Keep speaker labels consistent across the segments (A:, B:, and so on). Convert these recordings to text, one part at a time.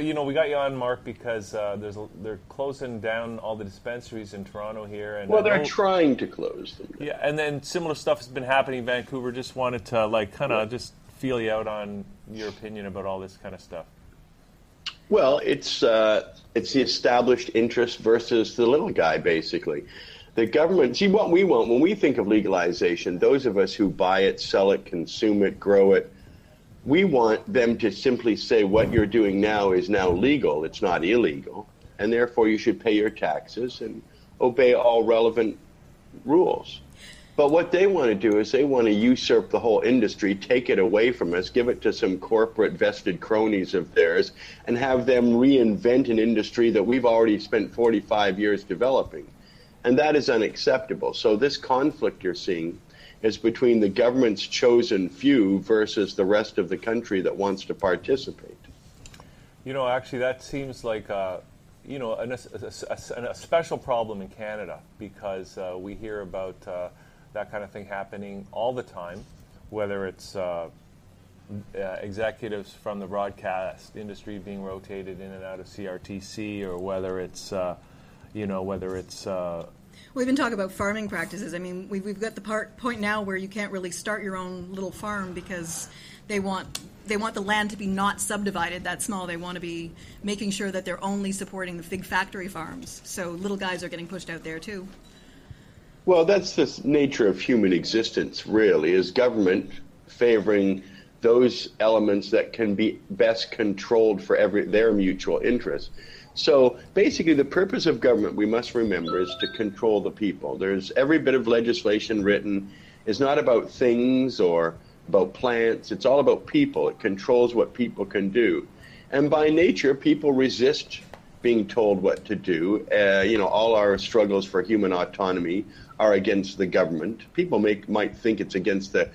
A: You know, we got you on, Mark, because uh, there's a, they're closing down all the dispensaries in Toronto here, and
B: Well, they're
A: know-
B: trying to close them.
A: yeah, and then similar stuff has been happening in Vancouver. Just wanted to like kind of just feel you out on your opinion about all this kind of stuff.
B: Well, it's uh, it's the established interest versus the little guy, basically. The government. See what we want when we think of legalization. Those of us who buy it, sell it, consume it, grow it, we want them to simply say what you're doing now is now legal. It's not illegal, and therefore you should pay your taxes and obey all relevant rules. But what they want to do is they want to usurp the whole industry, take it away from us, give it to some corporate vested cronies of theirs, and have them reinvent an industry that we've already spent 45 years developing. And that is unacceptable. So, this conflict you're seeing is between the government's chosen few versus the rest of the country that wants to participate.
A: You know, actually, that seems like uh, you know an, a, a- a special problem in Canada because uh, we hear about uh, that kind of thing happening all the time, whether it's uh, uh, executives from the broadcast industry being rotated in and out of CRTC, or whether it's you know whether it's
C: We've been talking about farming practices. I mean, we've, we've got the part, point now where you can't really start your own little farm because they want they want the land to be not subdivided that small. They want to be making sure that they're only supporting the big factory farms. So little guys are getting pushed out there too.
B: Well, that's the nature of human existence, really, is government favoring those elements that can be best controlled for every, their mutual interest. So basically, the purpose of government, we must remember, is to control the people. There's every bit of legislation written is not about things or about plants. It's all about people. It controls what people can do. And by nature, people resist being told what to do. Uh, you know, all our struggles for human autonomy are against the government. People make, might think it's against the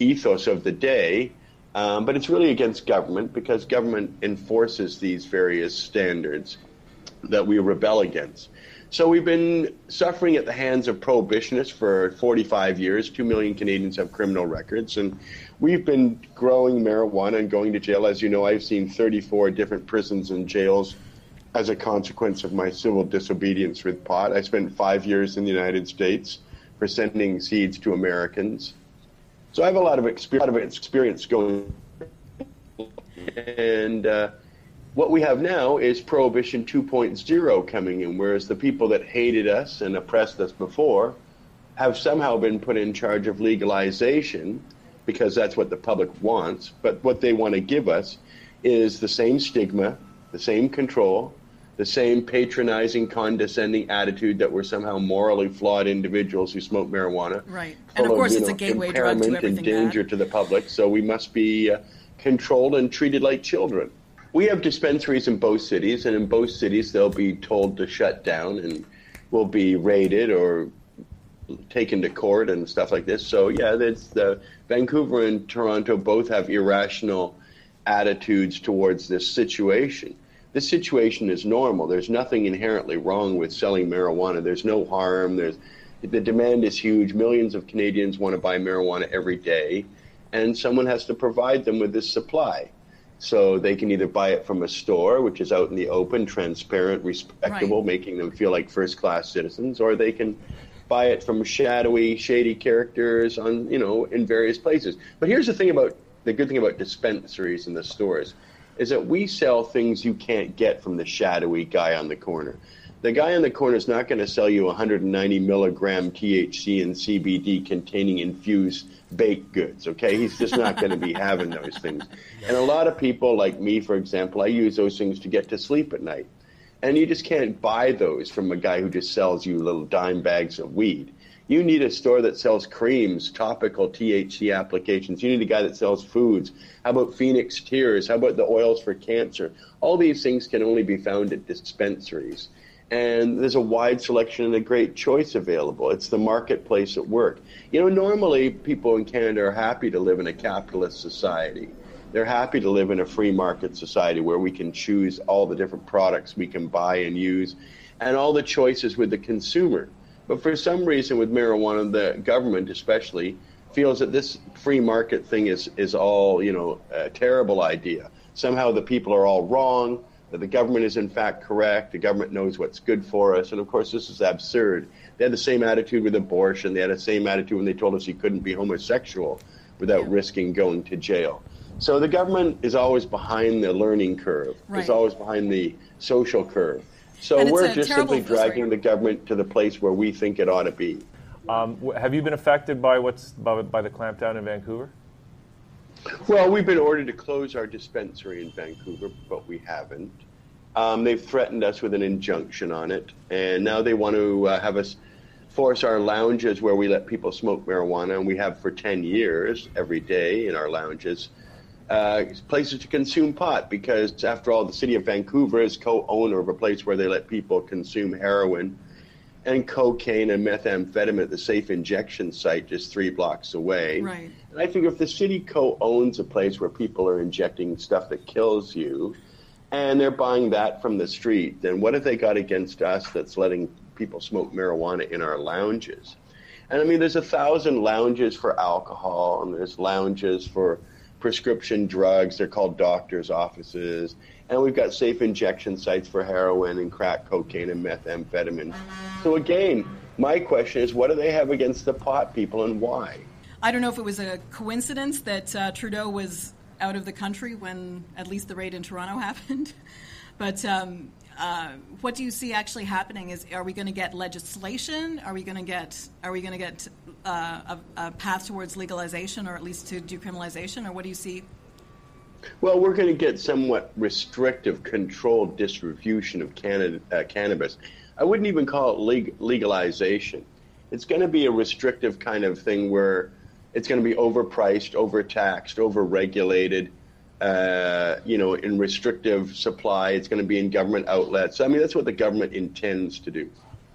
B: ethos of the day, um, but it's really against government because government enforces these various standards that we rebel against. So we've been suffering at the hands of prohibitionists for 45 years. Two million Canadians have criminal records, and we've been growing marijuana and going to jail. As you know, I've seen 34 different prisons and jails as a consequence of my civil disobedience with pot. I spent five years in the United States for sending seeds to Americans. So I have a lot of experience, going. And uh, what we have now is Prohibition 2.0 coming in, whereas the people that hated us and oppressed us before have somehow been put in charge of legalization because that's what the public wants. But what they want to give us is the same stigma, the same control, the same patronizing, condescending attitude that we're somehow morally flawed individuals who smoke marijuana.
C: Right. And of course,
B: you
C: it's a gateway drug to everything
B: and danger
C: bad.
B: to the public, so we must be uh, controlled and treated like children. We have dispensaries in both cities, and in both cities they'll be told to shut down and will be raided or taken to court and stuff like this. So yeah, that's the Vancouver and Toronto both have irrational attitudes towards this situation. This situation is normal. There's nothing inherently wrong with selling marijuana. There's no harm. There's the demand is huge. Millions of Canadians want to buy marijuana every day, and someone has to provide them with this supply. So they can either buy it from a store, which is out in the open, transparent, respectable,
C: Right.
B: making them feel like first class citizens, or they can buy it from shadowy, shady characters on, you know, in various places. But here's the thing about the good thing about dispensaries and the stores is that we sell things you can't get from the shadowy guy on the corner. The guy on the corner is not going to sell you 190 milligram THC and CBD containing infused baked goods. Okay, he's just not going to be having those things. And a lot of people, like me, for example, I use those things to get to sleep at night. And you just can't buy those from a guy who just sells you little dime bags of weed. You need a store that sells creams, topical THC applications. You need a guy that sells foods. How about Phoenix Tears? How about the oils for cancer? All these things can only be found at dispensaries. And there's a wide selection and a great choice available. It's the marketplace at work. You know, normally people in Canada are happy to live in a capitalist society. They're happy to live in a free market society where we can choose all the different products we can buy and use and all the choices with the consumer. But for some reason, with marijuana, the government especially feels that this free market thing is, is all, you know, a terrible idea. Somehow the people are all wrong, that the government is in fact correct, the government knows what's good for us. And of course, this is absurd. They had the same attitude with abortion, they had the same attitude when they told us you couldn't be homosexual without risking going to jail. So the government is always behind the learning curve.
C: Right.
B: It's always behind the social curve. So
C: And
B: we're just simply dragging the government to the place where we think it ought to be.
A: Um, have you been affected by what's by, by the clampdown in Vancouver?
B: Well, we've been ordered to close our dispensary in Vancouver, but we haven't. Um, they've threatened us with an injunction on it, and now they want to uh, have us force our lounges where we let people smoke marijuana, and we have for 10 years every day in our lounges. Uh, places to consume pot because, after all, the city of Vancouver is co owner of a place where they let people consume heroin and cocaine and methamphetamine at the safe injection site just three blocks away.
C: Right.
B: And I think if the city co-owns a place where people are injecting stuff that kills you, and they're buying that from the street, then what have they got against us that's letting people smoke marijuana in our lounges? And I mean, there's a thousand lounges for alcohol, and there's lounges for prescription drugs. They're called doctors' offices. And we've got safe injection sites for heroin and crack cocaine and methamphetamine. So again, my question is, what do they have against the pot people and why?
C: I don't know if it was a coincidence that uh, Trudeau was out of the country when at least the raid in Toronto happened. but um, uh, what do you see actually happening? Is are we going to get legislation? Are we going to get are we going to get uh, a, a path towards legalization or at least to decriminalization? Or what do you see?
B: Well, we're going to get somewhat restrictive, controlled distribution of canna- uh, cannabis. I wouldn't even call it leg- legalization. It's going to be a restrictive kind of thing where it's going to be overpriced, overtaxed, overregulated. Uh, you know, in restrictive supply, it's going to be in government outlets. I mean, that's what the government intends to do.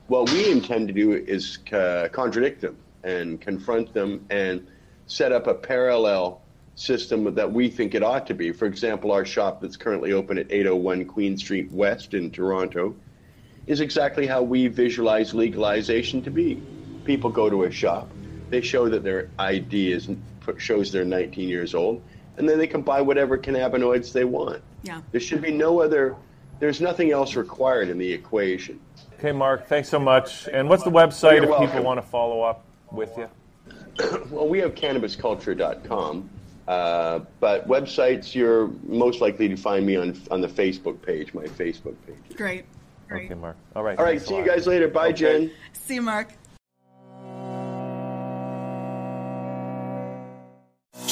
B: What we intend to do is uh, contradict them and confront them and set up a parallel system that we think it ought to be. For example, our shop that's currently open at 801 Queen Street West in Toronto is exactly how we visualize legalization to be. People go to a shop, they show that their ID is shows they're 19 years old, and then they can buy whatever cannabinoids they want.
C: Yeah.
B: There should be no other. There's nothing else required in the equation.
A: Okay, Mark, thanks so much. And what's the website
B: You're
A: if people want to follow up with you?
B: Well, we have cannabisculture.com, uh, but websites you're most likely to find me on on the Facebook page, my Facebook page.
C: Great. Great.
A: Okay, Mark. All right.
B: All right, see you guys later. Bye,
A: Okay.
B: Jen.
C: See you, Mark.